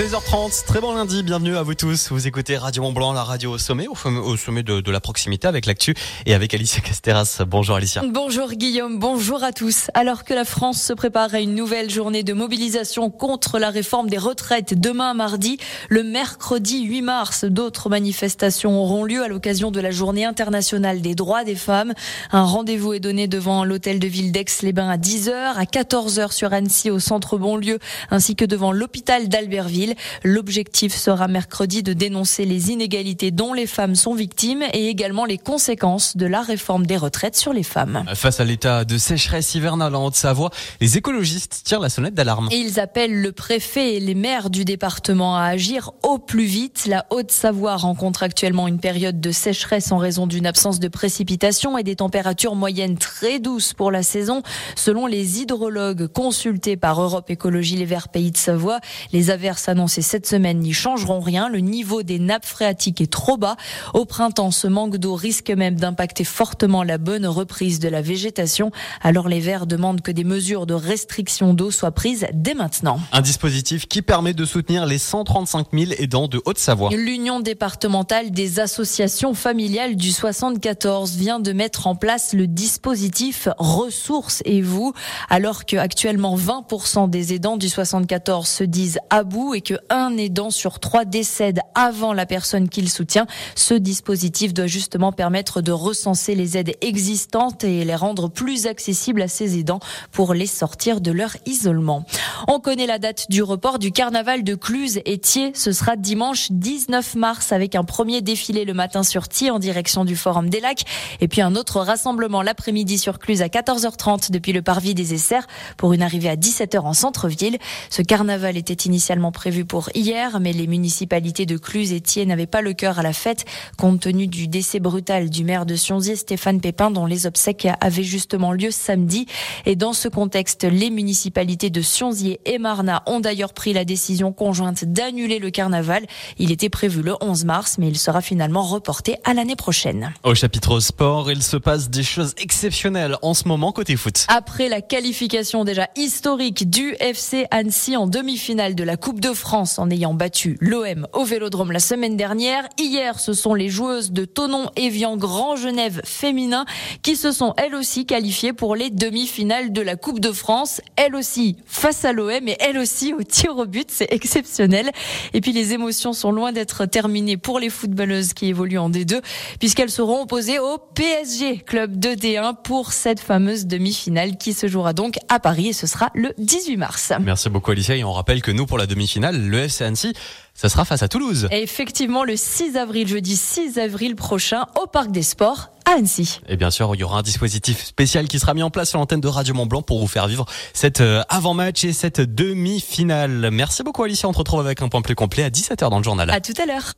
16h30, très bon lundi, bienvenue à vous tous. Vous écoutez Radio Mont Blanc, la radio au sommet, au, sommet de, de, la proximité avec l'actu et avec Alicia Casteras. Bonjour Alicia. Bonjour Guillaume, bonjour à tous. Alors que la France se prépare à une nouvelle journée de mobilisation contre la réforme des retraites demain mardi, le mercredi 8 mars, d'autres manifestations auront lieu à l'occasion de la journée internationale des droits des femmes. Un rendez-vous est donné devant l'hôtel de ville d'Aix-les-Bains à 10h, à 14h sur Annecy au centre Bonlieu, ainsi que devant l'hôpital d'Albertville. L'objectif sera mercredi de dénoncer les inégalités dont les femmes sont victimes et également les conséquences de la réforme des retraites sur les femmes. Face à l'état de sécheresse hivernale en Haute-Savoie, les écologistes tirent la sonnette d'alarme. Ils appellent le préfet et les maires du département à agir au plus vite. La Haute-Savoie rencontre actuellement une période de sécheresse en raison d'une absence de précipitations et des températures moyennes très douces pour la saison. Selon les hydrologues consultés par Europe Écologie Les Verts Pays de Savoie, les averses annoncées cette semaine n'y changeront rien. Le niveau des nappes phréatiques est trop bas. Au printemps, ce manque d'eau risque même d'impacter fortement la bonne reprise de la végétation. Alors les Verts demandent que des mesures de restriction d'eau soient prises dès maintenant. Un dispositif qui permet de soutenir les 135 000 aidants de Haute-Savoie. L'Union départementale des associations familiales du 74 vient de mettre en place le dispositif Ressources et vous, alors que actuellement 20% des aidants du 74 se disent à bout et que un aidant sur trois décède avant la personne qu'il soutient. Ce dispositif doit justement permettre de recenser les aides existantes et les rendre plus accessibles à ces aidants pour les sortir de leur isolement. On connaît la date du report du carnaval de Cluse et Thiers. Ce sera dimanche 19 mars avec un premier défilé le matin sur Thiers en direction du Forum des Lacs et puis un autre rassemblement l'après-midi sur Cluse à 14h30 depuis le parvis des Essers pour une arrivée à 17h en centre-ville. Ce carnaval était initialement prévu prévu pour hier, mais les municipalités de Cluse et Thiers n'avaient pas le cœur à la fête, compte tenu du décès brutal du maire de Sionzier, Stéphane Pépin, dont les obsèques avaient justement lieu samedi. Et dans ce contexte, les municipalités de Sionzier et Marna ont d'ailleurs pris la décision conjointe d'annuler le carnaval. Il était prévu le 11 mars, mais il sera finalement reporté à l'année prochaine. Au chapitre sport, il se passe des choses exceptionnelles en ce moment côté foot. Après la qualification déjà historique du FC Annecy en demi-finale de la Coupe de France en ayant battu l'OM au Vélodrome la semaine dernière. Hier, ce sont les joueuses de Tonon, Evian, Grand Genève féminin qui se sont elles aussi qualifiées pour les demi-finales de la Coupe de France. Elles aussi face à l'OM et elles aussi au tir au but. C'est exceptionnel. Et puis les émotions sont loin d'être terminées pour les footballeuses qui évoluent en D2 puisqu'elles seront opposées au PSG, club de D1 pour cette fameuse demi-finale qui se jouera donc à Paris et ce sera le 18 mars. Merci beaucoup Alicia et on rappelle que nous pour la demi-finale le FC Annecy, ça sera face à Toulouse. Et effectivement, le 6 avril, jeudi 6 avril prochain, au Parc des Sports à Annecy. Et bien sûr, il y aura un dispositif spécial qui sera mis en place sur l'antenne de Radio Mont Blanc pour vous faire vivre cette euh, avant-match et cette demi-finale. Merci beaucoup Alicia, on se retrouve avec un point plus complet à 17h dans le journal. À tout à l'heure.